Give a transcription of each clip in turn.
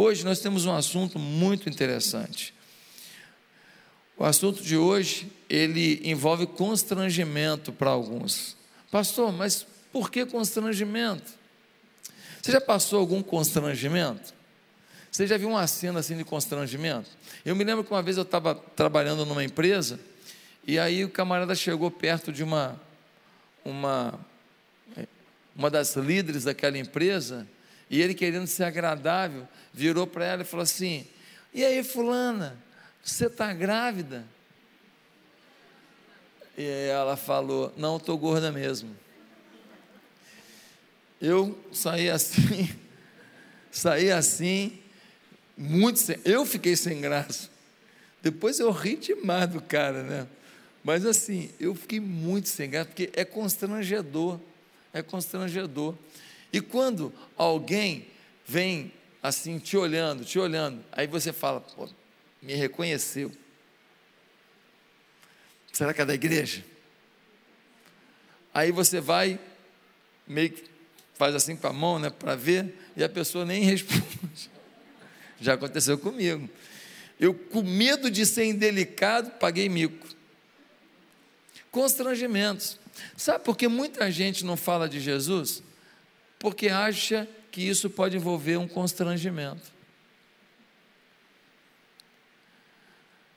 Hoje nós temos um assunto muito interessante. O assunto de hoje, ele envolve constrangimento para alguns. Pastor, mas por que constrangimento? Você já passou algum constrangimento? Você já viu uma cena assim de constrangimento? Eu me lembro que uma vez eu estava trabalhando numa empresa e aí o camarada chegou perto de uma uma uma das líderes daquela empresa e ele querendo ser agradável virou para ela e falou assim: E aí, fulana, você está grávida? E ela falou: Não, estou gorda mesmo. Eu saí assim, saí assim, muito sem, eu fiquei sem graça. Depois eu ri demais do cara, né? Mas assim, eu fiquei muito sem graça, porque é constrangedor, é constrangedor. E quando alguém vem assim, te olhando, te olhando, aí você fala, pô, me reconheceu. Será que é da igreja? Aí você vai, meio que faz assim com a mão, né, para ver, e a pessoa nem responde. Já aconteceu comigo. Eu, com medo de ser indelicado, paguei mico. Constrangimentos. Sabe por que muita gente não fala de Jesus? Porque acha que isso pode envolver um constrangimento.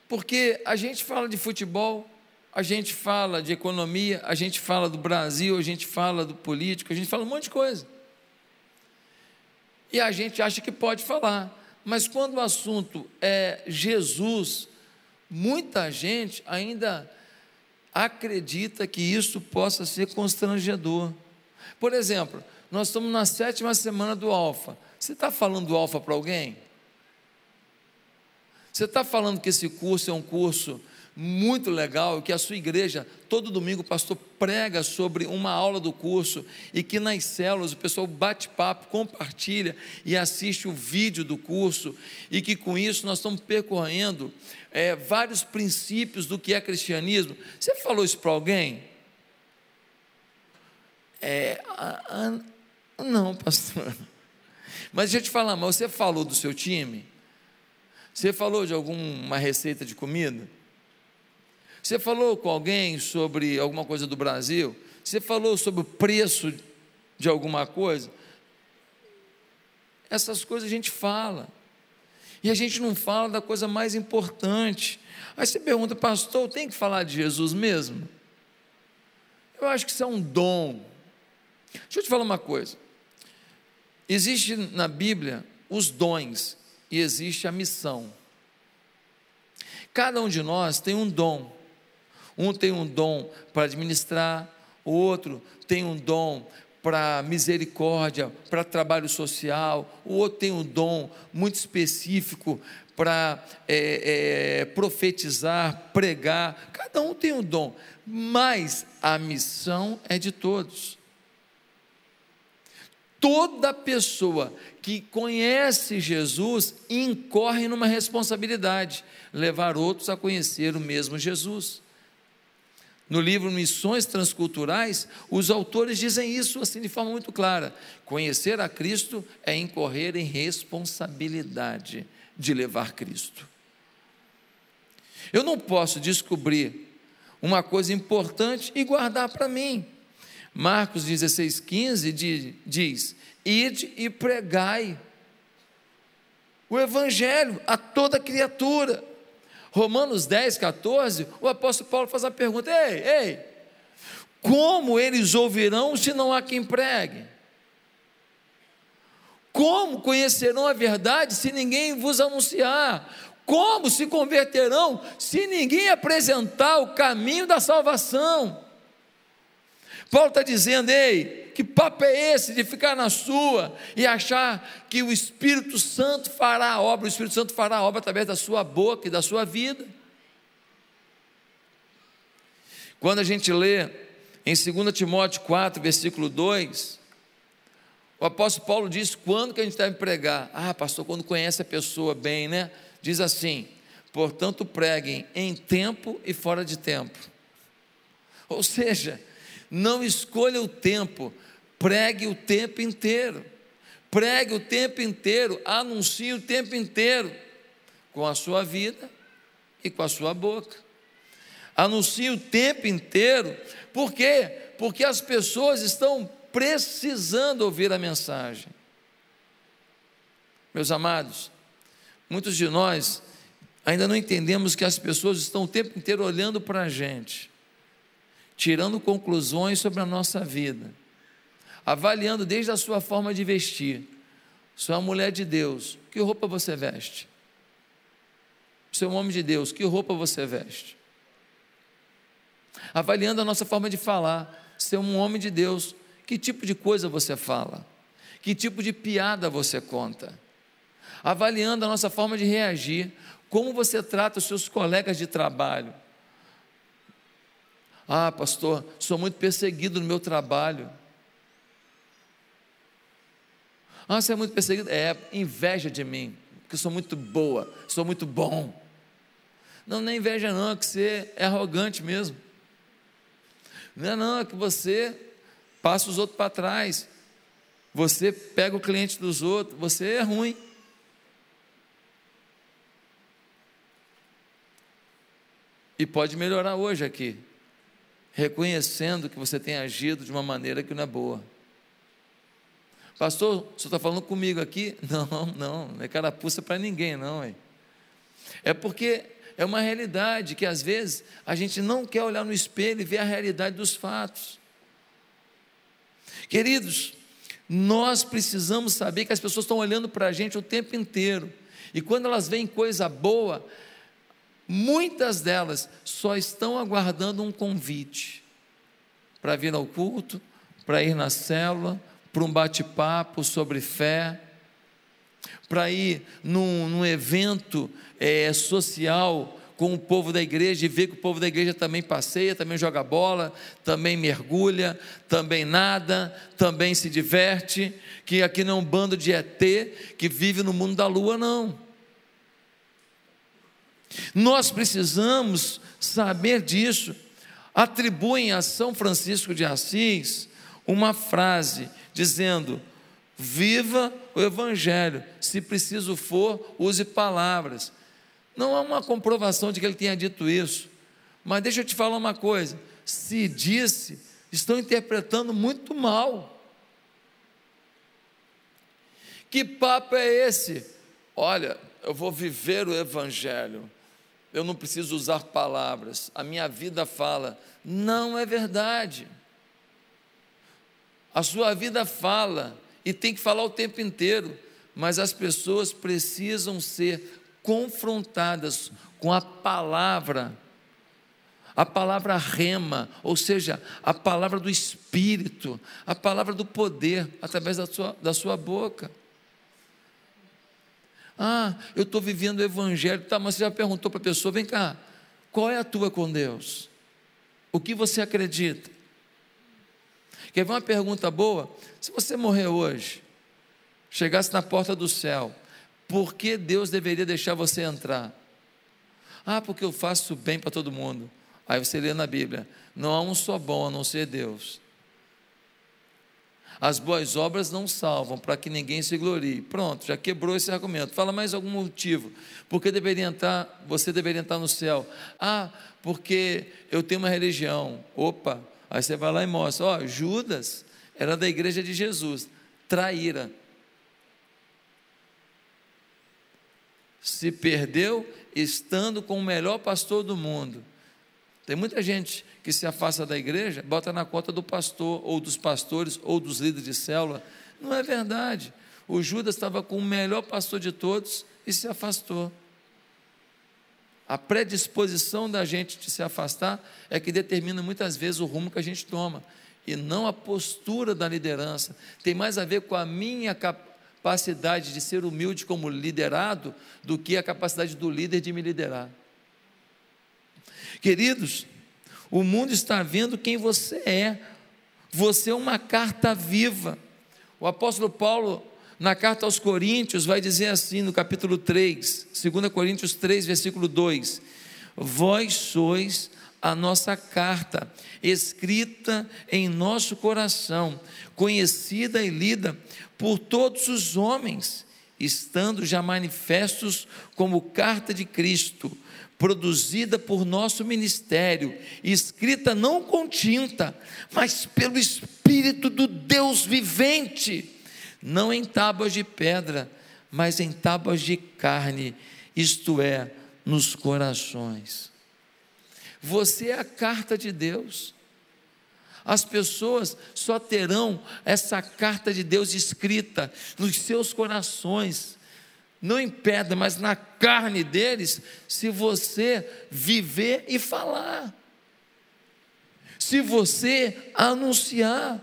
Porque a gente fala de futebol, a gente fala de economia, a gente fala do Brasil, a gente fala do político, a gente fala um monte de coisa. E a gente acha que pode falar, mas quando o assunto é Jesus, muita gente ainda acredita que isso possa ser constrangedor. Por exemplo, nós estamos na sétima semana do Alfa. Você está falando do Alfa para alguém? Você está falando que esse curso é um curso muito legal, que a sua igreja, todo domingo, o pastor prega sobre uma aula do curso, e que nas células o pessoal bate papo, compartilha e assiste o vídeo do curso, e que com isso nós estamos percorrendo é, vários princípios do que é cristianismo. Você falou isso para alguém? É, a, a, não, pastor. Mas deixa eu te falar, mas você falou do seu time? Você falou de alguma receita de comida? Você falou com alguém sobre alguma coisa do Brasil? Você falou sobre o preço de alguma coisa? Essas coisas a gente fala. E a gente não fala da coisa mais importante. Aí você pergunta, pastor, tem que falar de Jesus mesmo? Eu acho que isso é um dom. Deixa eu te falar uma coisa. Existe na Bíblia os dons e existe a missão. Cada um de nós tem um dom. Um tem um dom para administrar, o outro tem um dom para misericórdia, para trabalho social, o outro tem um dom muito específico para é, é, profetizar, pregar. Cada um tem um dom, mas a missão é de todos. Toda pessoa que conhece Jesus incorre numa responsabilidade, levar outros a conhecer o mesmo Jesus. No livro Missões Transculturais, os autores dizem isso assim de forma muito clara. Conhecer a Cristo é incorrer em responsabilidade de levar Cristo. Eu não posso descobrir uma coisa importante e guardar para mim. Marcos 16,15 diz: Ide e pregai o Evangelho a toda criatura. Romanos 10, 14, o apóstolo Paulo faz a pergunta: ei, ei, como eles ouvirão se não há quem pregue? Como conhecerão a verdade se ninguém vos anunciar? Como se converterão se ninguém apresentar o caminho da salvação? Paulo está dizendo, ei, que papo é esse de ficar na sua e achar que o Espírito Santo fará a obra, o Espírito Santo fará a obra através da sua boca e da sua vida? Quando a gente lê em 2 Timóteo 4, versículo 2, o apóstolo Paulo diz quando que a gente deve pregar. Ah, pastor, quando conhece a pessoa bem, né? Diz assim: portanto, preguem em tempo e fora de tempo. Ou seja, não escolha o tempo, pregue o tempo inteiro. Pregue o tempo inteiro, anuncie o tempo inteiro, com a sua vida e com a sua boca. Anuncie o tempo inteiro, por quê? Porque as pessoas estão precisando ouvir a mensagem. Meus amados, muitos de nós ainda não entendemos que as pessoas estão o tempo inteiro olhando para a gente, tirando conclusões sobre a nossa vida avaliando desde a sua forma de vestir. É uma mulher de Deus, que roupa você veste? É um homem de Deus, que roupa você veste? Avaliando a nossa forma de falar, é um homem de Deus, que tipo de coisa você fala? Que tipo de piada você conta? Avaliando a nossa forma de reagir, como você trata os seus colegas de trabalho. Ah, pastor, sou muito perseguido no meu trabalho. Ah, você é muito perseguido? É, inveja de mim, que eu sou muito boa, sou muito bom. Não, não é inveja não, é que você é arrogante mesmo. Não é não, é que você passa os outros para trás. Você pega o cliente dos outros, você é ruim. E pode melhorar hoje aqui, reconhecendo que você tem agido de uma maneira que não é boa. Pastor, senhor está falando comigo aqui? Não, não, não é carapuça para ninguém, não. É. é porque é uma realidade que às vezes a gente não quer olhar no espelho e ver a realidade dos fatos. Queridos, nós precisamos saber que as pessoas estão olhando para a gente o tempo inteiro. E quando elas veem coisa boa, muitas delas só estão aguardando um convite para vir ao culto, para ir na célula, para um bate-papo sobre fé, para ir num, num evento é, social com o povo da igreja e ver que o povo da igreja também passeia, também joga bola, também mergulha, também nada, também se diverte, que aqui não é um bando de ET que vive no mundo da lua, não. Nós precisamos saber disso. Atribuem a São Francisco de Assis uma frase dizendo: viva o Evangelho, se preciso for, use palavras. Não há uma comprovação de que ele tenha dito isso, mas deixa eu te falar uma coisa: se disse, estão interpretando muito mal. Que papo é esse? Olha, eu vou viver o Evangelho, eu não preciso usar palavras, a minha vida fala. Não é verdade. A sua vida fala e tem que falar o tempo inteiro, mas as pessoas precisam ser confrontadas com a palavra, a palavra rema, ou seja, a palavra do Espírito, a palavra do poder, através da sua, da sua boca. Ah, eu estou vivendo o Evangelho, tá, mas você já perguntou para a pessoa: vem cá, qual é a tua com Deus? O que você acredita? Quer ver uma pergunta boa? Se você morrer hoje, chegasse na porta do céu, por que Deus deveria deixar você entrar? Ah, porque eu faço bem para todo mundo. Aí você lê na Bíblia: não há um só bom a não ser Deus. As boas obras não salvam para que ninguém se glorie. Pronto, já quebrou esse argumento. Fala mais algum motivo. Por que deveria entrar, você deveria entrar no céu? Ah, porque eu tenho uma religião. Opa, Aí você vai lá e mostra: ó, Judas era da igreja de Jesus, traíra. Se perdeu estando com o melhor pastor do mundo. Tem muita gente que se afasta da igreja, bota na conta do pastor, ou dos pastores, ou dos líderes de célula. Não é verdade. O Judas estava com o melhor pastor de todos e se afastou. A predisposição da gente de se afastar é que determina muitas vezes o rumo que a gente toma, e não a postura da liderança. Tem mais a ver com a minha capacidade de ser humilde como liderado do que a capacidade do líder de me liderar. Queridos, o mundo está vendo quem você é. Você é uma carta viva. O apóstolo Paulo na carta aos Coríntios, vai dizer assim no capítulo 3, 2 Coríntios 3, versículo 2: Vós sois a nossa carta, escrita em nosso coração, conhecida e lida por todos os homens, estando já manifestos como carta de Cristo, produzida por nosso ministério, escrita não com tinta, mas pelo Espírito do Deus vivente, não em tábuas de pedra, mas em tábuas de carne, isto é, nos corações. Você é a carta de Deus. As pessoas só terão essa carta de Deus escrita nos seus corações, não em pedra, mas na carne deles, se você viver e falar, se você anunciar.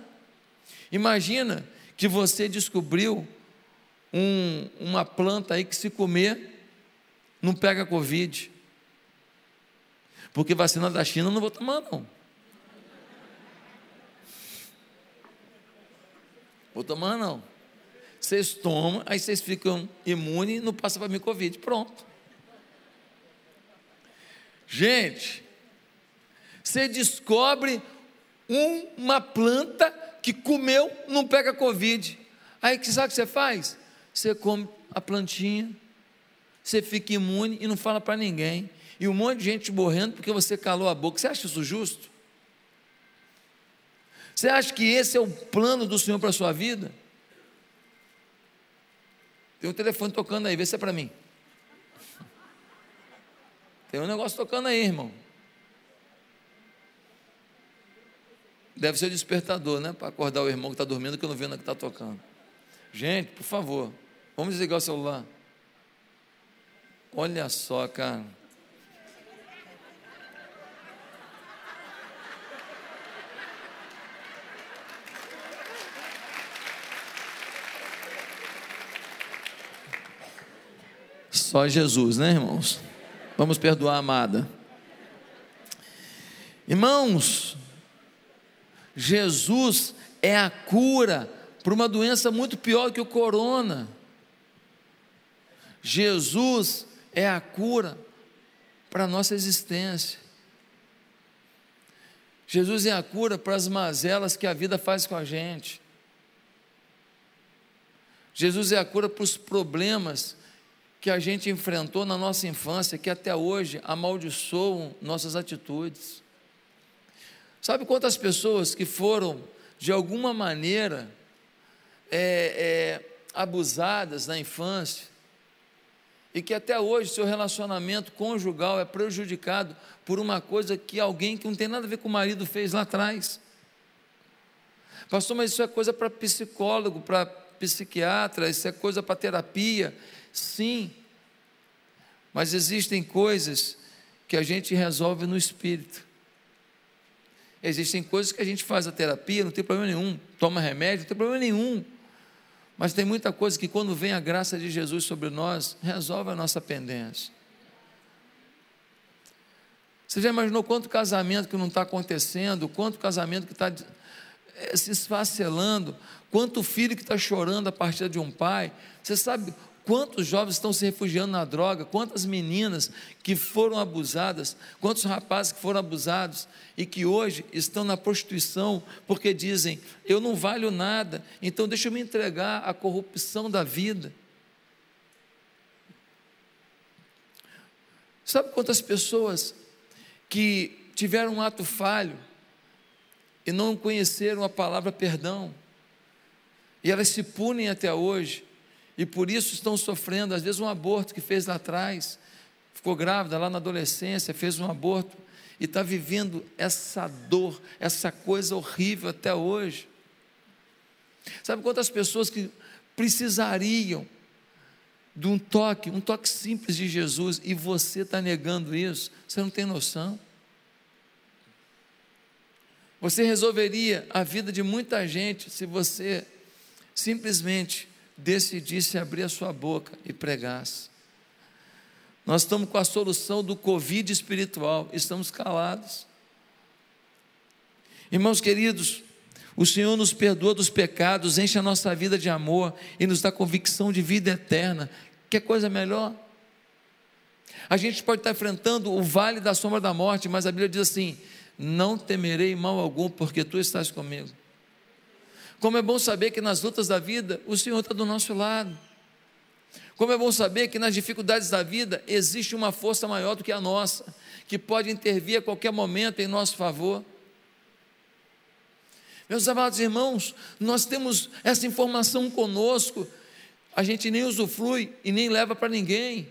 Imagina que você descobriu um, uma planta aí que se comer não pega Covid. Porque vacina da China eu não vou tomar, não. Vou tomar, não. Vocês tomam, aí vocês ficam imunes e não passa para mim Covid. Pronto. Gente, você descobre um, uma planta que comeu, não pega Covid. Aí que sabe o que você faz? Você come a plantinha, você fica imune e não fala para ninguém. E um monte de gente morrendo porque você calou a boca. Você acha isso justo? Você acha que esse é o plano do Senhor para a sua vida? Tem um telefone tocando aí, vê se é para mim. Tem um negócio tocando aí, irmão. Deve ser o despertador, né? Para acordar o irmão que está dormindo, que eu não vendo o que está tocando. Gente, por favor, vamos desligar o celular. Olha só, cara. Só Jesus, né, irmãos? Vamos perdoar a amada. Irmãos, Jesus é a cura para uma doença muito pior que o corona. Jesus é a cura para a nossa existência. Jesus é a cura para as mazelas que a vida faz com a gente. Jesus é a cura para os problemas que a gente enfrentou na nossa infância, que até hoje amaldiçoam nossas atitudes. Sabe quantas pessoas que foram, de alguma maneira, é, é, abusadas na infância, e que até hoje seu relacionamento conjugal é prejudicado por uma coisa que alguém que não tem nada a ver com o marido fez lá atrás. Pastor, mas isso é coisa para psicólogo, para psiquiatra, isso é coisa para terapia, Sim, mas existem coisas que a gente resolve no espírito. Existem coisas que a gente faz a terapia, não tem problema nenhum, toma remédio, não tem problema nenhum. Mas tem muita coisa que, quando vem a graça de Jesus sobre nós, resolve a nossa pendência. Você já imaginou quanto casamento que não está acontecendo, quanto casamento que está eh, se esfacelando, quanto filho que está chorando a partir de um pai? Você sabe Quantos jovens estão se refugiando na droga? Quantas meninas que foram abusadas? Quantos rapazes que foram abusados e que hoje estão na prostituição porque dizem: eu não valho nada, então deixa eu me entregar à corrupção da vida. Sabe quantas pessoas que tiveram um ato falho e não conheceram a palavra perdão, e elas se punem até hoje, e por isso estão sofrendo, às vezes, um aborto que fez lá atrás, ficou grávida lá na adolescência, fez um aborto e está vivendo essa dor, essa coisa horrível até hoje. Sabe quantas pessoas que precisariam de um toque, um toque simples de Jesus, e você está negando isso? Você não tem noção. Você resolveria a vida de muita gente se você simplesmente decidisse abrir a sua boca e pregasse. Nós estamos com a solução do Covid espiritual, estamos calados. Irmãos queridos, o Senhor nos perdoa dos pecados, enche a nossa vida de amor e nos dá convicção de vida eterna. Quer coisa melhor? A gente pode estar enfrentando o vale da sombra da morte, mas a Bíblia diz assim: não temerei mal algum, porque tu estás comigo. Como é bom saber que nas lutas da vida o Senhor está do nosso lado. Como é bom saber que nas dificuldades da vida existe uma força maior do que a nossa, que pode intervir a qualquer momento em nosso favor. Meus amados irmãos, nós temos essa informação conosco, a gente nem usufrui e nem leva para ninguém.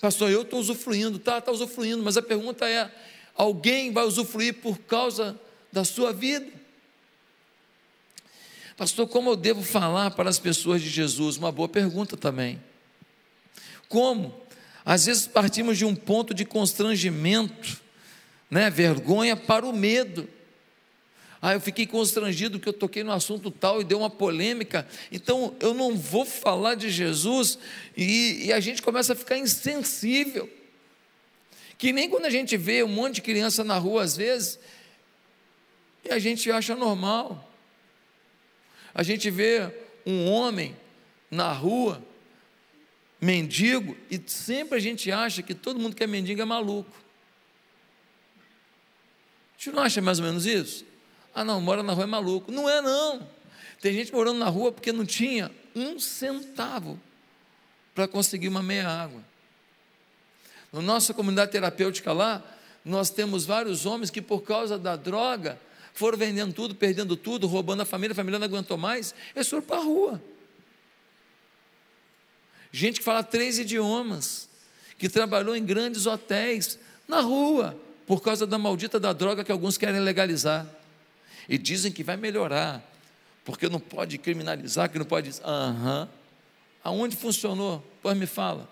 Pastor, eu estou usufruindo, tá, está usufruindo, mas a pergunta é: alguém vai usufruir por causa da sua vida? Pastor, como eu devo falar para as pessoas de Jesus? Uma boa pergunta também. Como? Às vezes partimos de um ponto de constrangimento, né, vergonha para o medo. Ah, eu fiquei constrangido que eu toquei no assunto tal e deu uma polêmica, então eu não vou falar de Jesus, e, e a gente começa a ficar insensível. Que nem quando a gente vê um monte de criança na rua, às vezes, e a gente acha normal. A gente vê um homem na rua, mendigo, e sempre a gente acha que todo mundo que é mendigo é maluco. A gente não acha mais ou menos isso? Ah, não, mora na rua é maluco. Não é, não. Tem gente morando na rua porque não tinha um centavo para conseguir uma meia água. Na nossa comunidade terapêutica lá, nós temos vários homens que, por causa da droga, foram vendendo tudo, perdendo tudo, roubando a família, a família não aguentou mais, eles foram para a rua. Gente que fala três idiomas, que trabalhou em grandes hotéis, na rua, por causa da maldita da droga que alguns querem legalizar. E dizem que vai melhorar, porque não pode criminalizar, que não pode. Aham. Uhum. Aonde funcionou? Pois me fala.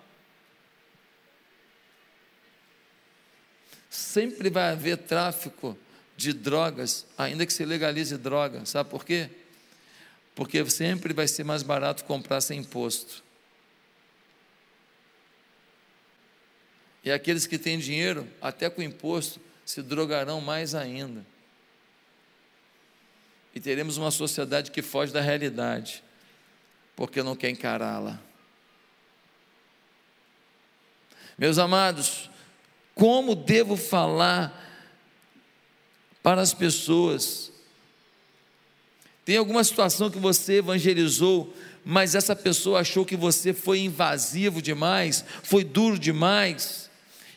Sempre vai haver tráfico de drogas, ainda que se legalize droga. Sabe por quê? Porque sempre vai ser mais barato comprar sem imposto. E aqueles que têm dinheiro, até com imposto, se drogarão mais ainda. E teremos uma sociedade que foge da realidade, porque não quer encará-la. Meus amados, como devo falar para as pessoas. Tem alguma situação que você evangelizou, mas essa pessoa achou que você foi invasivo demais, foi duro demais,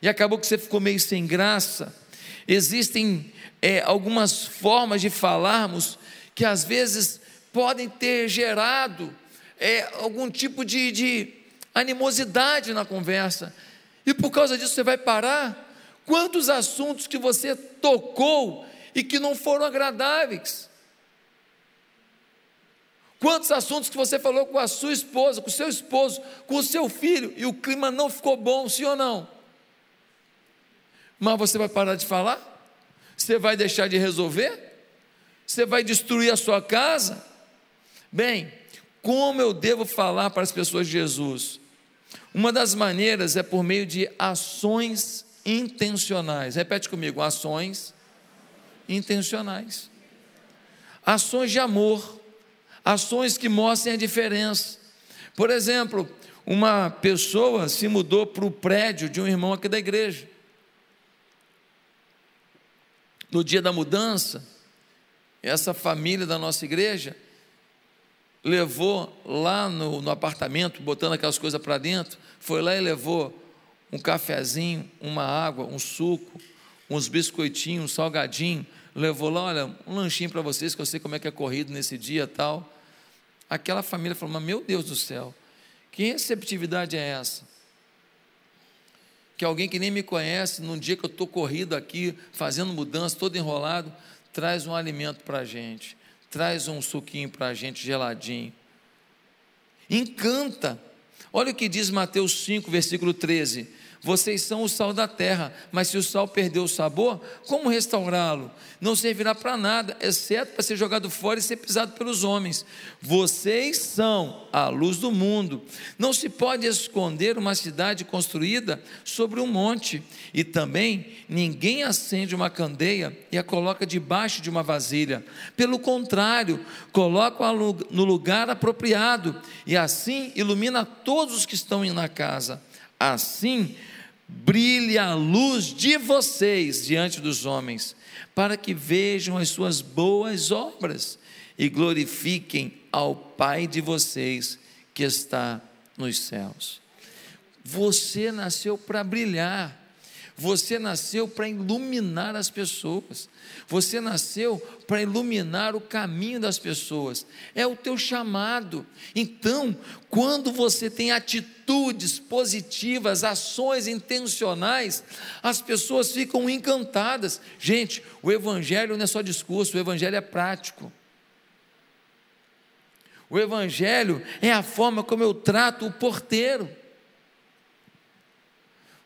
e acabou que você ficou meio sem graça. Existem é, algumas formas de falarmos que às vezes podem ter gerado é, algum tipo de, de animosidade na conversa, e por causa disso você vai parar. Quantos assuntos que você tocou e que não foram agradáveis. Quantos assuntos que você falou com a sua esposa, com o seu esposo, com o seu filho, e o clima não ficou bom, sim ou não? Mas você vai parar de falar? Você vai deixar de resolver? Você vai destruir a sua casa? Bem, como eu devo falar para as pessoas de Jesus? Uma das maneiras é por meio de ações intencionais. Repete comigo: ações intencionais. Ações de amor, ações que mostrem a diferença. Por exemplo, uma pessoa se mudou para o prédio de um irmão aqui da igreja. No dia da mudança, essa família da nossa igreja levou lá no, no apartamento, botando aquelas coisas para dentro, foi lá e levou um cafezinho, uma água, um suco, uns biscoitinhos, um salgadinho, levou lá, olha, um lanchinho para vocês, que eu sei como é que é corrido nesse dia tal. Aquela família falou, mas meu Deus do céu, que receptividade é essa? Que alguém que nem me conhece, num dia que eu estou corrido aqui, fazendo mudança, todo enrolado, traz um alimento para a gente, traz um suquinho para a gente, geladinho. Encanta. Olha o que diz Mateus 5, versículo 13 vocês são o sal da terra, mas se o sal perdeu o sabor, como restaurá-lo? Não servirá para nada, exceto para ser jogado fora e ser pisado pelos homens. Vocês são a luz do mundo. Não se pode esconder uma cidade construída sobre um monte. E também ninguém acende uma candeia e a coloca debaixo de uma vasilha. Pelo contrário, coloca-a no lugar apropriado e assim ilumina todos os que estão na casa. Assim, brilhe a luz de vocês diante dos homens, para que vejam as suas boas obras e glorifiquem ao Pai de vocês que está nos céus. Você nasceu para brilhar. Você nasceu para iluminar as pessoas. Você nasceu para iluminar o caminho das pessoas. É o teu chamado. Então, quando você tem atitudes positivas, ações intencionais, as pessoas ficam encantadas. Gente, o evangelho não é só discurso, o evangelho é prático. O Evangelho é a forma como eu trato o porteiro.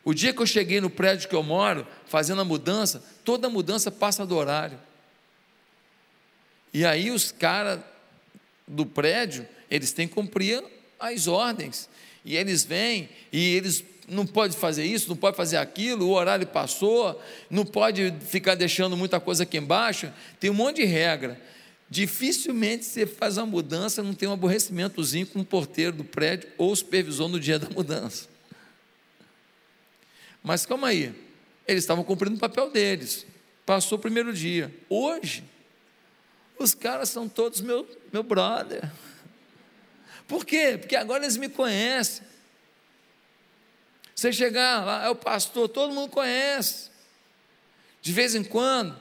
O dia que eu cheguei no prédio que eu moro, fazendo a mudança, toda mudança passa do horário. E aí os caras do prédio, eles têm que cumprir as ordens. E eles vêm e eles não pode fazer isso, não pode fazer aquilo, o horário passou, não pode ficar deixando muita coisa aqui embaixo. Tem um monte de regra. Dificilmente você faz uma mudança, não tem um aborrecimentozinho com o porteiro do prédio ou o supervisor no dia da mudança. Mas calma aí, eles estavam cumprindo o papel deles. Passou o primeiro dia. Hoje, os caras são todos meu, meu brother. Por quê? Porque agora eles me conhecem. Você chegar lá, é o pastor, todo mundo conhece. De vez em quando,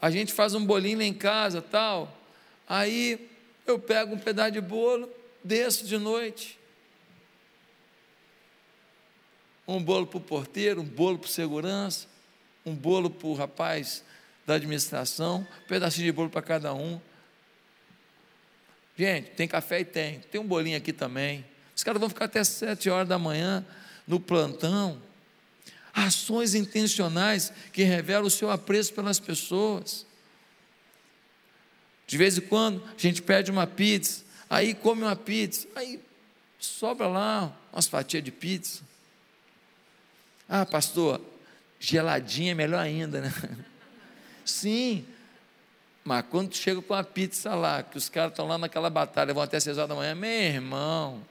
a gente faz um bolinho lá em casa, tal. Aí eu pego um pedaço de bolo, desço de noite. Um bolo para o porteiro, um bolo para o segurança, um bolo para o rapaz da administração, um pedacinho de bolo para cada um. Gente, tem café e tem. Tem um bolinho aqui também. Os caras vão ficar até sete horas da manhã no plantão. Ações intencionais que revelam o seu apreço pelas pessoas. De vez em quando a gente pede uma pizza, aí come uma pizza, aí sobra lá umas fatias de pizza. Ah, pastor, geladinha é melhor ainda, né? Sim, mas quando chega com a pizza lá, que os caras estão lá naquela batalha, vão até seis horas da manhã, meu irmão,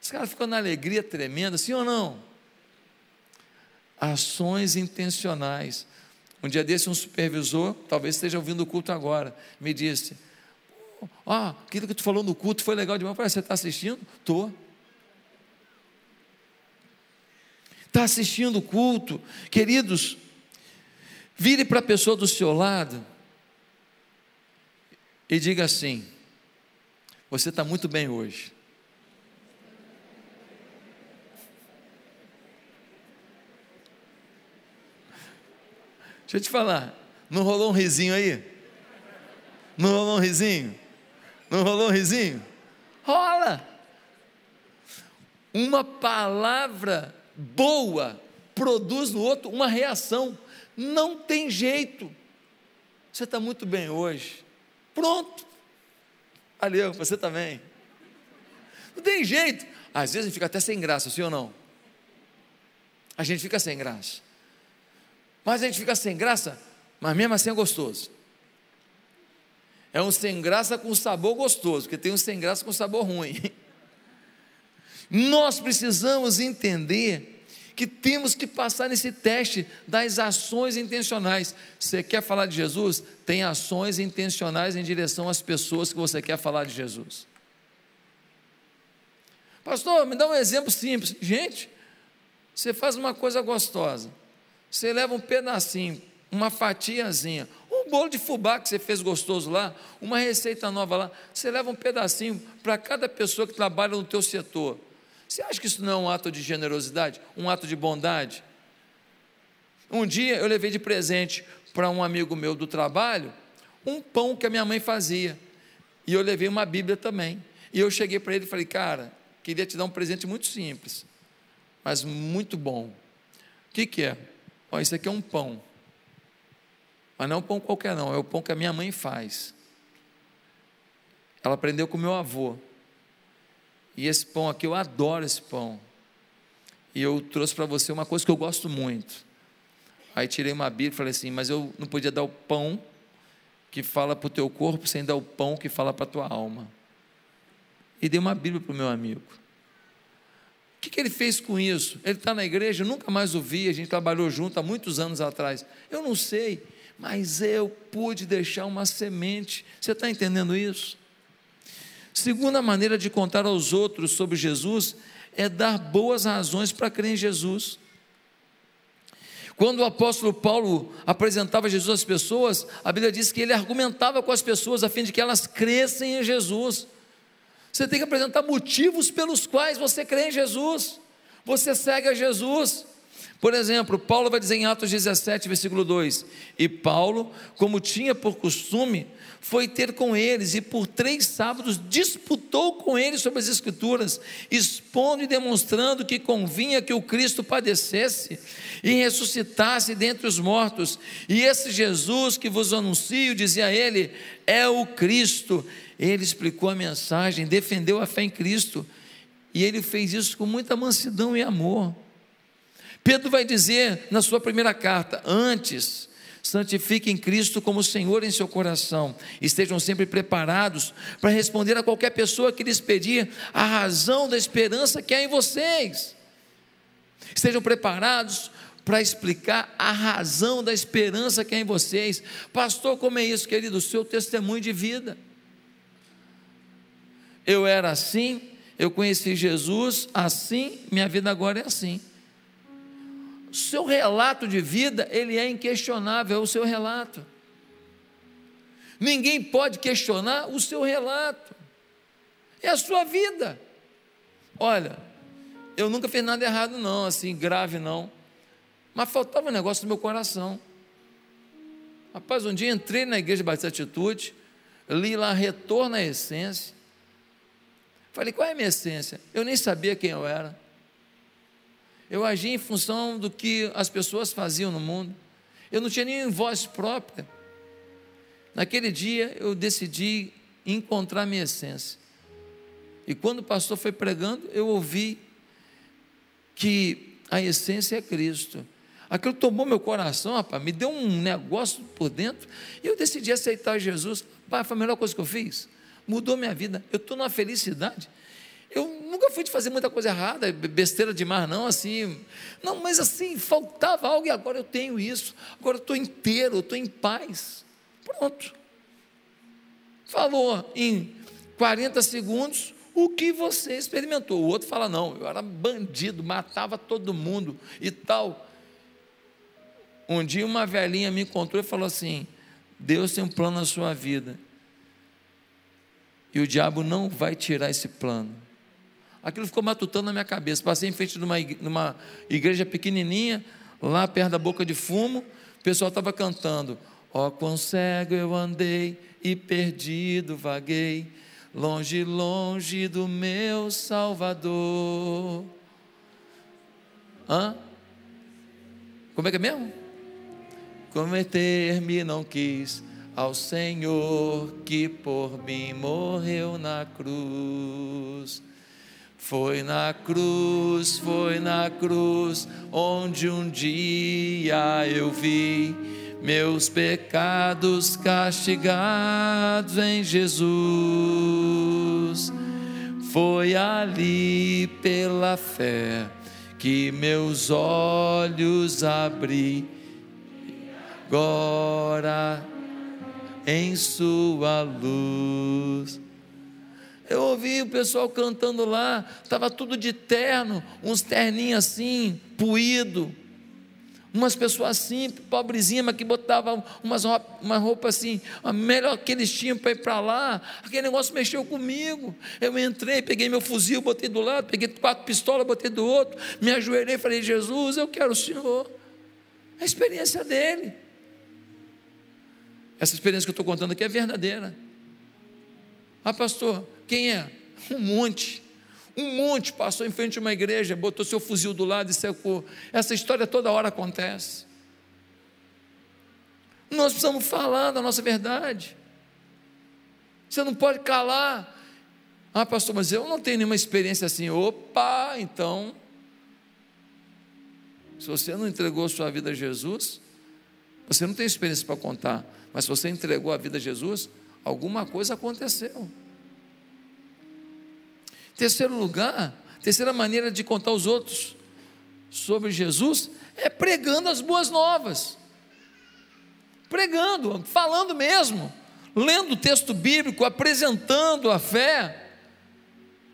os caras ficam na alegria tremenda, sim ou não? Ações intencionais. Um dia desse, um supervisor, talvez esteja ouvindo o culto agora, me disse: Ah, aquilo que tu falou no culto foi legal demais. Eu falei, você está assistindo? Estou. Está assistindo o culto? Queridos, vire para a pessoa do seu lado e diga assim: Você está muito bem hoje. Deixa eu te falar, não rolou um risinho aí? Não rolou um risinho? Não rolou um risinho? Rola! Uma palavra boa produz no outro uma reação. Não tem jeito. Você está muito bem hoje. Pronto. Valeu, você também. Não tem jeito. Às vezes a gente fica até sem graça, sim ou não? A gente fica sem graça. Mas a gente fica sem graça, mas mesmo assim é gostoso. É um sem graça com sabor gostoso, porque tem um sem graça com sabor ruim. Nós precisamos entender que temos que passar nesse teste das ações intencionais. Você quer falar de Jesus? Tem ações intencionais em direção às pessoas que você quer falar de Jesus. Pastor, me dá um exemplo simples. Gente, você faz uma coisa gostosa. Você leva um pedacinho, uma fatiazinha, um bolo de fubá que você fez gostoso lá, uma receita nova lá, você leva um pedacinho para cada pessoa que trabalha no teu setor. Você acha que isso não é um ato de generosidade, um ato de bondade? Um dia eu levei de presente para um amigo meu do trabalho um pão que a minha mãe fazia. E eu levei uma Bíblia também. E eu cheguei para ele e falei: Cara, queria te dar um presente muito simples, mas muito bom. O que, que é? Olha, isso aqui é um pão. Mas não é um pão qualquer, não. É o pão que a minha mãe faz. Ela aprendeu com meu avô. E esse pão aqui, eu adoro esse pão. E eu trouxe para você uma coisa que eu gosto muito. Aí tirei uma Bíblia e falei assim: Mas eu não podia dar o pão que fala para o teu corpo sem dar o pão que fala para a tua alma. E dei uma Bíblia para o meu amigo. O que, que ele fez com isso? Ele está na igreja, nunca mais o vi, a gente trabalhou junto há muitos anos atrás. Eu não sei, mas eu pude deixar uma semente. Você está entendendo isso? Segunda maneira de contar aos outros sobre Jesus é dar boas razões para crer em Jesus. Quando o apóstolo Paulo apresentava Jesus às pessoas, a Bíblia diz que ele argumentava com as pessoas a fim de que elas crescem em Jesus. Você tem que apresentar motivos pelos quais você crê em Jesus, você segue a Jesus. Por exemplo, Paulo vai dizer em Atos 17, versículo 2: E Paulo, como tinha por costume, foi ter com eles e por três sábados disputou com eles sobre as Escrituras, expondo e demonstrando que convinha que o Cristo padecesse e ressuscitasse dentre os mortos. E esse Jesus que vos anuncio, dizia ele, é o Cristo. Ele explicou a mensagem, defendeu a fé em Cristo, e ele fez isso com muita mansidão e amor. Pedro vai dizer na sua primeira carta: Antes, santifiquem Cristo como Senhor em seu coração, estejam sempre preparados para responder a qualquer pessoa que lhes pedir a razão da esperança que há em vocês. Estejam preparados para explicar a razão da esperança que há em vocês. Pastor, como é isso, querido? O seu testemunho de vida. Eu era assim, eu conheci Jesus assim, minha vida agora é assim. O seu relato de vida, ele é inquestionável, é o seu relato. Ninguém pode questionar o seu relato. É a sua vida. Olha, eu nunca fiz nada errado, não, assim, grave não. Mas faltava um negócio no meu coração. Rapaz, um dia entrei na igreja Batista Atitude, li lá Retorno à Essência. Falei, qual é a minha essência? Eu nem sabia quem eu era. Eu agia em função do que as pessoas faziam no mundo. Eu não tinha nem voz própria. Naquele dia eu decidi encontrar minha essência. E quando o pastor foi pregando, eu ouvi que a essência é Cristo. Aquilo tomou meu coração, rapaz, me deu um negócio por dentro. E eu decidi aceitar Jesus. Pai, foi a melhor coisa que eu fiz. Mudou minha vida. Eu estou numa felicidade. Eu nunca fui de fazer muita coisa errada, besteira demais, não, assim. Não, mas assim, faltava algo e agora eu tenho isso. Agora eu estou inteiro, eu estou em paz. Pronto. Falou em 40 segundos o que você experimentou. O outro fala, não, eu era bandido, matava todo mundo e tal. Um dia uma velhinha me encontrou e falou assim: Deus tem um plano na sua vida. E o diabo não vai tirar esse plano aquilo ficou matutando na minha cabeça. Passei em frente de uma, numa igreja pequenininha, lá perto da boca de fumo, o pessoal estava cantando: Ó, oh, quão cego eu andei e perdido vaguei, longe, longe do meu Salvador. Hã? Como é que é mesmo? Cometer-me não quis ao Senhor que por mim morreu na cruz. Foi na cruz, foi na cruz, onde um dia eu vi meus pecados castigados em Jesus. Foi ali pela fé que meus olhos abri, agora em Sua luz. Eu ouvi o pessoal cantando lá, estava tudo de terno, uns terninhos assim, puído. Umas pessoas assim, pobrezinhas, mas que botavam umas uma roupa assim, a melhor que eles tinham para ir para lá. Aquele negócio mexeu comigo. Eu entrei, peguei meu fuzil, botei do lado, peguei quatro pistolas, botei do outro, me ajoelhei e falei: Jesus, eu quero o Senhor. A experiência dele. Essa experiência que eu estou contando aqui é verdadeira. Ah, pastor, quem é? Um monte. Um monte passou em frente a uma igreja, botou seu fuzil do lado e secou. Essa história toda hora acontece. Nós precisamos falar da nossa verdade. Você não pode calar. Ah, pastor, mas eu não tenho nenhuma experiência assim. Opa, então. Se você não entregou sua vida a Jesus, você não tem experiência para contar. Mas se você entregou a vida a Jesus, alguma coisa aconteceu. Terceiro lugar, terceira maneira de contar aos outros sobre Jesus é pregando as boas novas. Pregando, falando mesmo, lendo o texto bíblico, apresentando a fé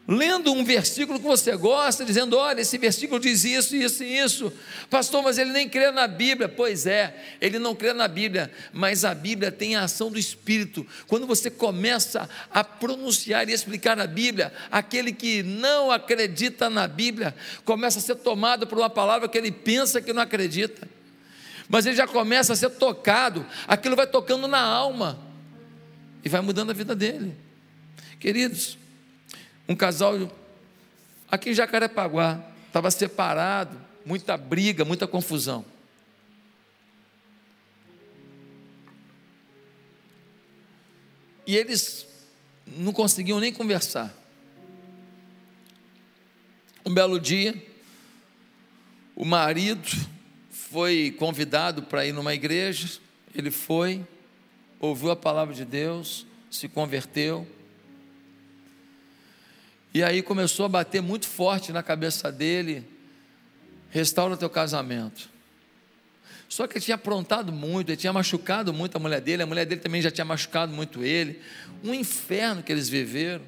lendo um versículo que você gosta, dizendo: olha, esse versículo diz isso, isso e isso. Pastor, mas ele nem crê na Bíblia. Pois é, ele não crê na Bíblia, mas a Bíblia tem a ação do Espírito. Quando você começa a pronunciar e explicar a Bíblia, aquele que não acredita na Bíblia começa a ser tomado por uma palavra que ele pensa que não acredita. Mas ele já começa a ser tocado, aquilo vai tocando na alma e vai mudando a vida dele. Queridos, um casal aqui em Jacarepaguá, estava separado, muita briga, muita confusão. E eles não conseguiam nem conversar. Um belo dia, o marido foi convidado para ir numa igreja, ele foi, ouviu a palavra de Deus, se converteu, e aí começou a bater muito forte na cabeça dele: restaura teu casamento. Só que ele tinha aprontado muito, ele tinha machucado muito a mulher dele, a mulher dele também já tinha machucado muito ele. Um inferno que eles viveram.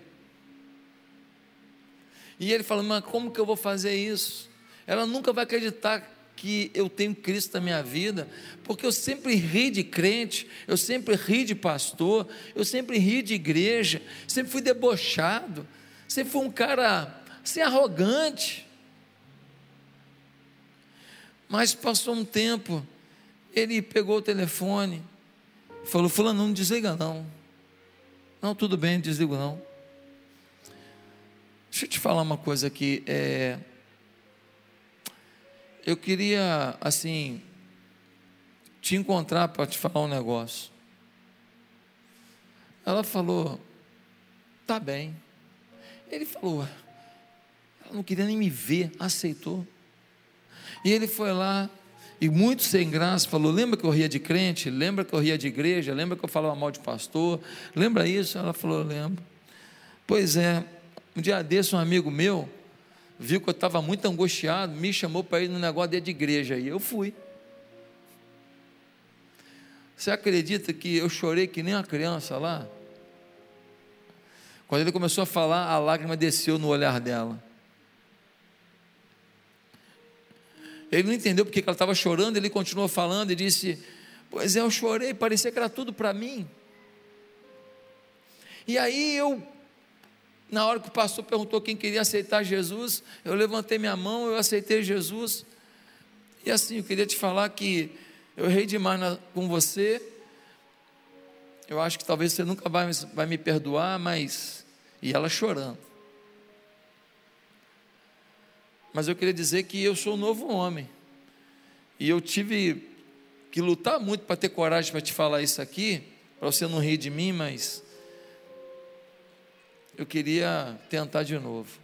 E ele falou: Mas como que eu vou fazer isso? Ela nunca vai acreditar que eu tenho Cristo na minha vida, porque eu sempre ri de crente, eu sempre ri de pastor, eu sempre ri de igreja, sempre fui debochado, você foi um cara assim, arrogante. Mas passou um tempo, ele pegou o telefone, falou: Fulano, não desliga não. Não, tudo bem, desligo não. Deixa eu te falar uma coisa aqui. É, eu queria, assim, te encontrar para te falar um negócio. Ela falou: Tá bem. Ele falou, ela não queria nem me ver, aceitou. E ele foi lá, e muito sem graça, falou: Lembra que eu ria de crente? Lembra que eu ria de igreja? Lembra que eu falava mal de pastor? Lembra isso? Ela falou: Lembro. Pois é, um dia desse, um amigo meu viu que eu estava muito angustiado, me chamou para ir no negócio de igreja, e eu fui. Você acredita que eu chorei que nem uma criança lá? Quando ele começou a falar, a lágrima desceu no olhar dela. Ele não entendeu porque ela estava chorando, ele continuou falando e disse: Pois é, eu chorei, parecia que era tudo para mim. E aí eu, na hora que o pastor perguntou quem queria aceitar Jesus, eu levantei minha mão, eu aceitei Jesus. E assim, eu queria te falar que eu errei demais na, com você. Eu acho que talvez você nunca vai, vai me perdoar, mas e ela chorando. Mas eu queria dizer que eu sou um novo homem. E eu tive que lutar muito para ter coragem para te falar isso aqui, para você não rir de mim, mas eu queria tentar de novo.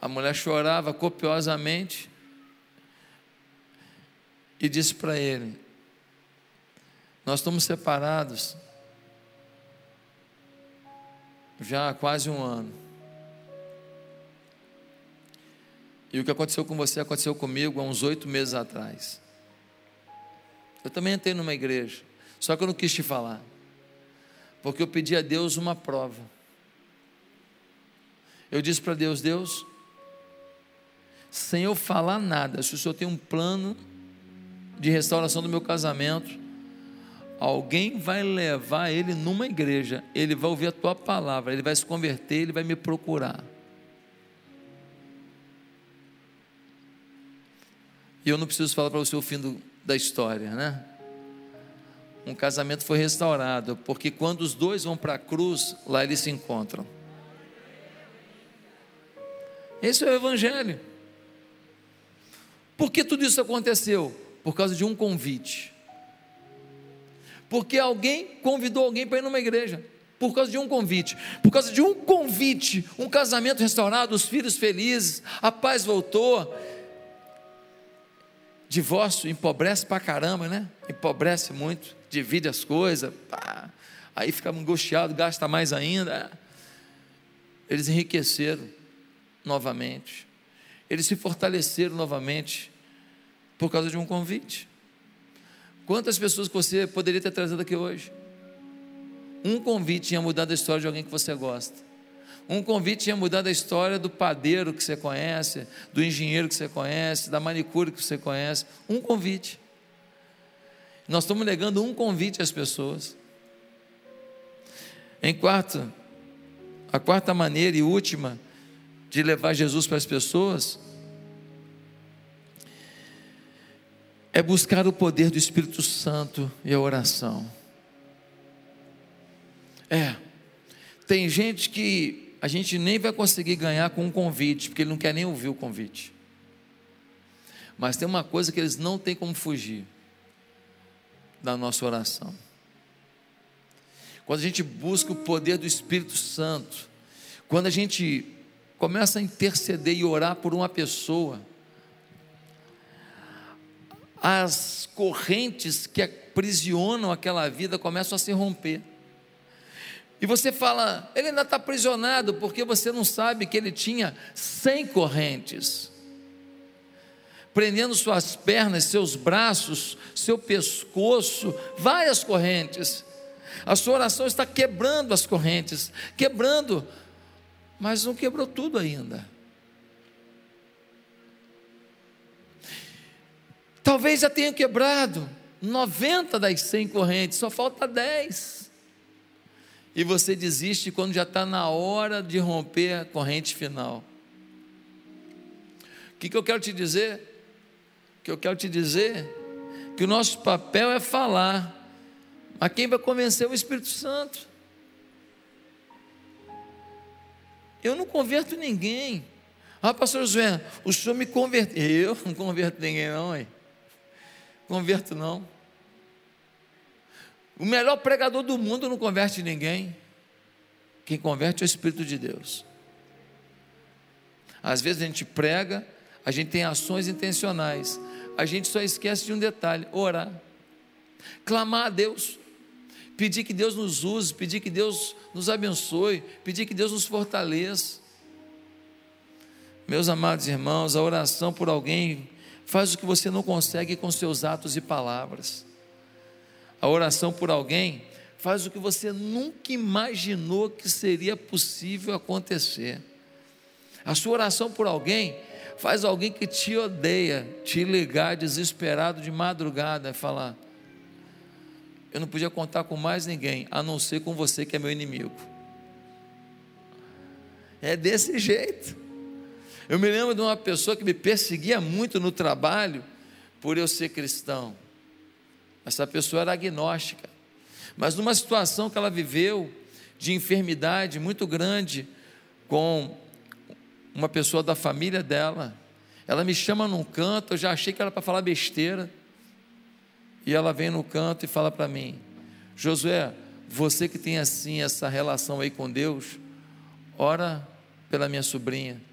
A mulher chorava copiosamente e disse para ele: Nós estamos separados já há quase um ano. E o que aconteceu com você aconteceu comigo há uns oito meses atrás. Eu também entrei numa igreja, só que eu não quis te falar, porque eu pedi a Deus uma prova. Eu disse para Deus: Deus, sem eu falar nada, se o Senhor tem um plano de restauração do meu casamento, Alguém vai levar ele numa igreja, ele vai ouvir a tua palavra, ele vai se converter, ele vai me procurar. E eu não preciso falar para você o fim do, da história, né? Um casamento foi restaurado, porque quando os dois vão para a cruz, lá eles se encontram. Esse é o Evangelho. Por que tudo isso aconteceu? Por causa de um convite porque alguém convidou alguém para ir numa igreja, por causa de um convite, por causa de um convite, um casamento restaurado, os filhos felizes, a paz voltou. Divórcio empobrece para caramba, né? Empobrece muito, divide as coisas, pá, aí fica angustiado, gasta mais ainda. Eles enriqueceram, novamente. Eles se fortaleceram novamente por causa de um convite. Quantas pessoas você poderia ter trazido aqui hoje? Um convite tinha mudado a história de alguém que você gosta. Um convite tinha mudado a história do padeiro que você conhece, do engenheiro que você conhece, da manicure que você conhece. Um convite. Nós estamos negando um convite às pessoas. Em quarto, a quarta maneira e última de levar Jesus para as pessoas é buscar o poder do Espírito Santo e a oração. É, tem gente que a gente nem vai conseguir ganhar com um convite, porque ele não quer nem ouvir o convite. Mas tem uma coisa que eles não têm como fugir da nossa oração. Quando a gente busca o poder do Espírito Santo, quando a gente começa a interceder e orar por uma pessoa, as correntes que aprisionam aquela vida começam a se romper. E você fala, ele ainda está aprisionado porque você não sabe que ele tinha cem correntes, prendendo suas pernas, seus braços, seu pescoço, várias correntes. A sua oração está quebrando as correntes, quebrando, mas não quebrou tudo ainda. Talvez já tenha quebrado 90 das 100 correntes, só falta 10. E você desiste quando já está na hora de romper a corrente final. O que, que eu quero te dizer? O que eu quero te dizer? Que o nosso papel é falar, mas quem vai convencer é o Espírito Santo. Eu não converto ninguém. Ah, pastor Josué, o senhor me converteu. Eu não converto ninguém, não, hein? Converto não. O melhor pregador do mundo não converte ninguém. Quem converte é o Espírito de Deus. Às vezes a gente prega, a gente tem ações intencionais, a gente só esquece de um detalhe: orar, clamar a Deus, pedir que Deus nos use, pedir que Deus nos abençoe, pedir que Deus nos fortaleça. Meus amados irmãos, a oração por alguém faz o que você não consegue com seus atos e palavras. A oração por alguém faz o que você nunca imaginou que seria possível acontecer. A sua oração por alguém faz alguém que te odeia te ligar desesperado de madrugada e falar: Eu não podia contar com mais ninguém, a não ser com você que é meu inimigo. É desse jeito. Eu me lembro de uma pessoa que me perseguia muito no trabalho por eu ser cristão. Essa pessoa era agnóstica. Mas numa situação que ela viveu de enfermidade muito grande com uma pessoa da família dela, ela me chama num canto, eu já achei que era para falar besteira. E ela vem no canto e fala para mim: Josué, você que tem assim essa relação aí com Deus, ora pela minha sobrinha.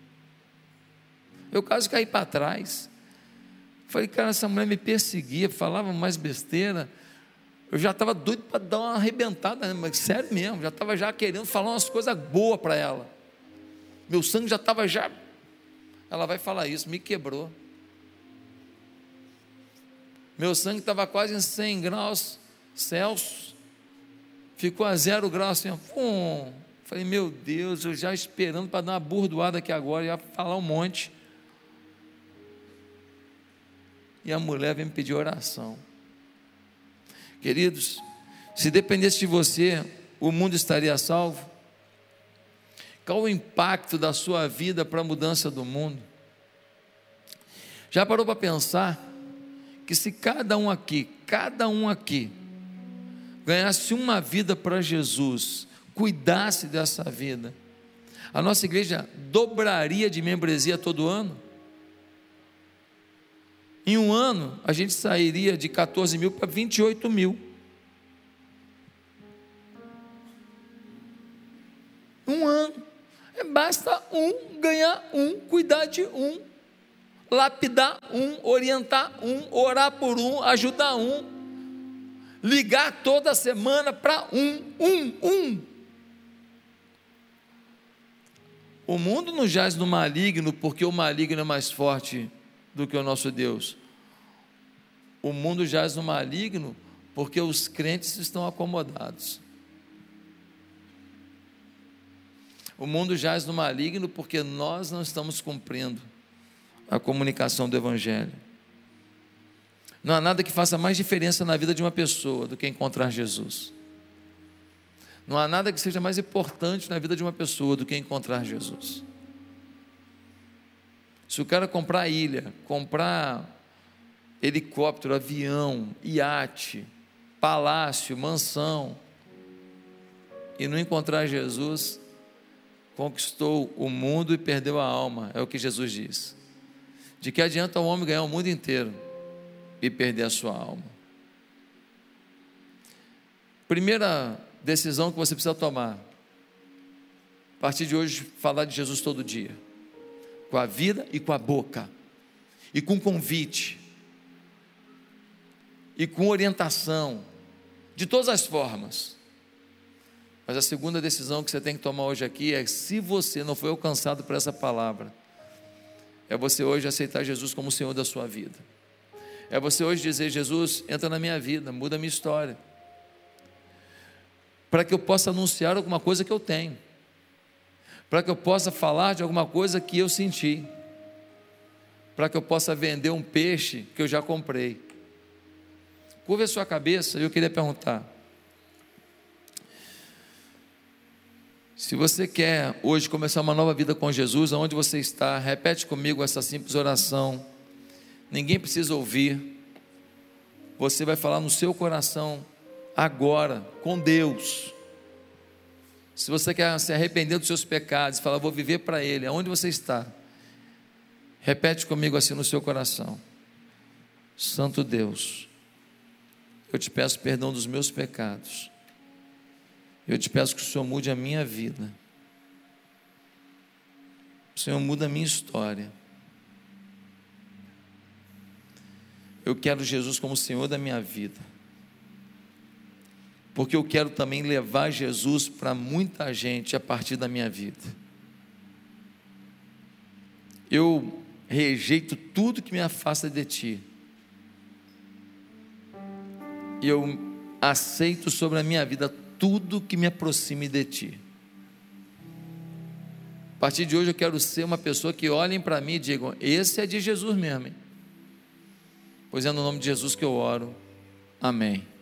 Eu quase caí para trás. Falei, cara, essa mulher me perseguia, falava mais besteira. Eu já estava doido para dar uma arrebentada, né? mas sério mesmo, já estava já querendo falar umas coisas boas para ela. Meu sangue já estava já. Ela vai falar isso, me quebrou. Meu sangue estava quase em 100 graus Celsius, ficou a zero graus assim, pum. Falei, meu Deus, eu já esperando para dar uma burdoada aqui agora, ia falar um monte. E a mulher vem pedir oração. Queridos, se dependesse de você, o mundo estaria salvo? Qual o impacto da sua vida para a mudança do mundo? Já parou para pensar que se cada um aqui, cada um aqui, ganhasse uma vida para Jesus, cuidasse dessa vida, a nossa igreja dobraria de membresia todo ano? Em um ano, a gente sairia de 14 mil para 28 mil. Um ano. É, basta um ganhar um, cuidar de um, lapidar um, orientar um, orar por um, ajudar um, ligar toda semana para um, um, um. O mundo não jaz no maligno porque o maligno é mais forte do que o nosso Deus. O mundo jaz no maligno porque os crentes estão acomodados. O mundo jaz no maligno porque nós não estamos cumprindo a comunicação do Evangelho. Não há nada que faça mais diferença na vida de uma pessoa do que encontrar Jesus. Não há nada que seja mais importante na vida de uma pessoa do que encontrar Jesus. Se o cara comprar ilha, comprar helicóptero, avião, iate, palácio, mansão, e não encontrar Jesus, conquistou o mundo e perdeu a alma, é o que Jesus diz. De que adianta o homem ganhar o mundo inteiro e perder a sua alma? Primeira decisão que você precisa tomar. A partir de hoje, falar de Jesus todo dia, com a vida e com a boca, e com convite, e com orientação, de todas as formas. Mas a segunda decisão que você tem que tomar hoje aqui é: se você não foi alcançado por essa palavra, é você hoje aceitar Jesus como o Senhor da sua vida. É você hoje dizer: Jesus, entra na minha vida, muda a minha história. Para que eu possa anunciar alguma coisa que eu tenho. Para que eu possa falar de alguma coisa que eu senti. Para que eu possa vender um peixe que eu já comprei. Curva a sua cabeça e eu queria perguntar. Se você quer hoje começar uma nova vida com Jesus, aonde você está, repete comigo essa simples oração. Ninguém precisa ouvir. Você vai falar no seu coração agora com Deus. Se você quer se arrepender dos seus pecados, falar, vou viver para Ele, aonde você está? Repete comigo assim no seu coração. Santo Deus, eu te peço perdão dos meus pecados. Eu te peço que o Senhor mude a minha vida. O Senhor muda a minha história. Eu quero Jesus como Senhor da minha vida. Porque eu quero também levar Jesus para muita gente a partir da minha vida. Eu rejeito tudo que me afasta de ti e eu aceito sobre a minha vida tudo que me aproxime de Ti. A partir de hoje eu quero ser uma pessoa que olhem para mim e digam: esse é de Jesus mesmo. Hein? Pois é no nome de Jesus que eu oro. Amém.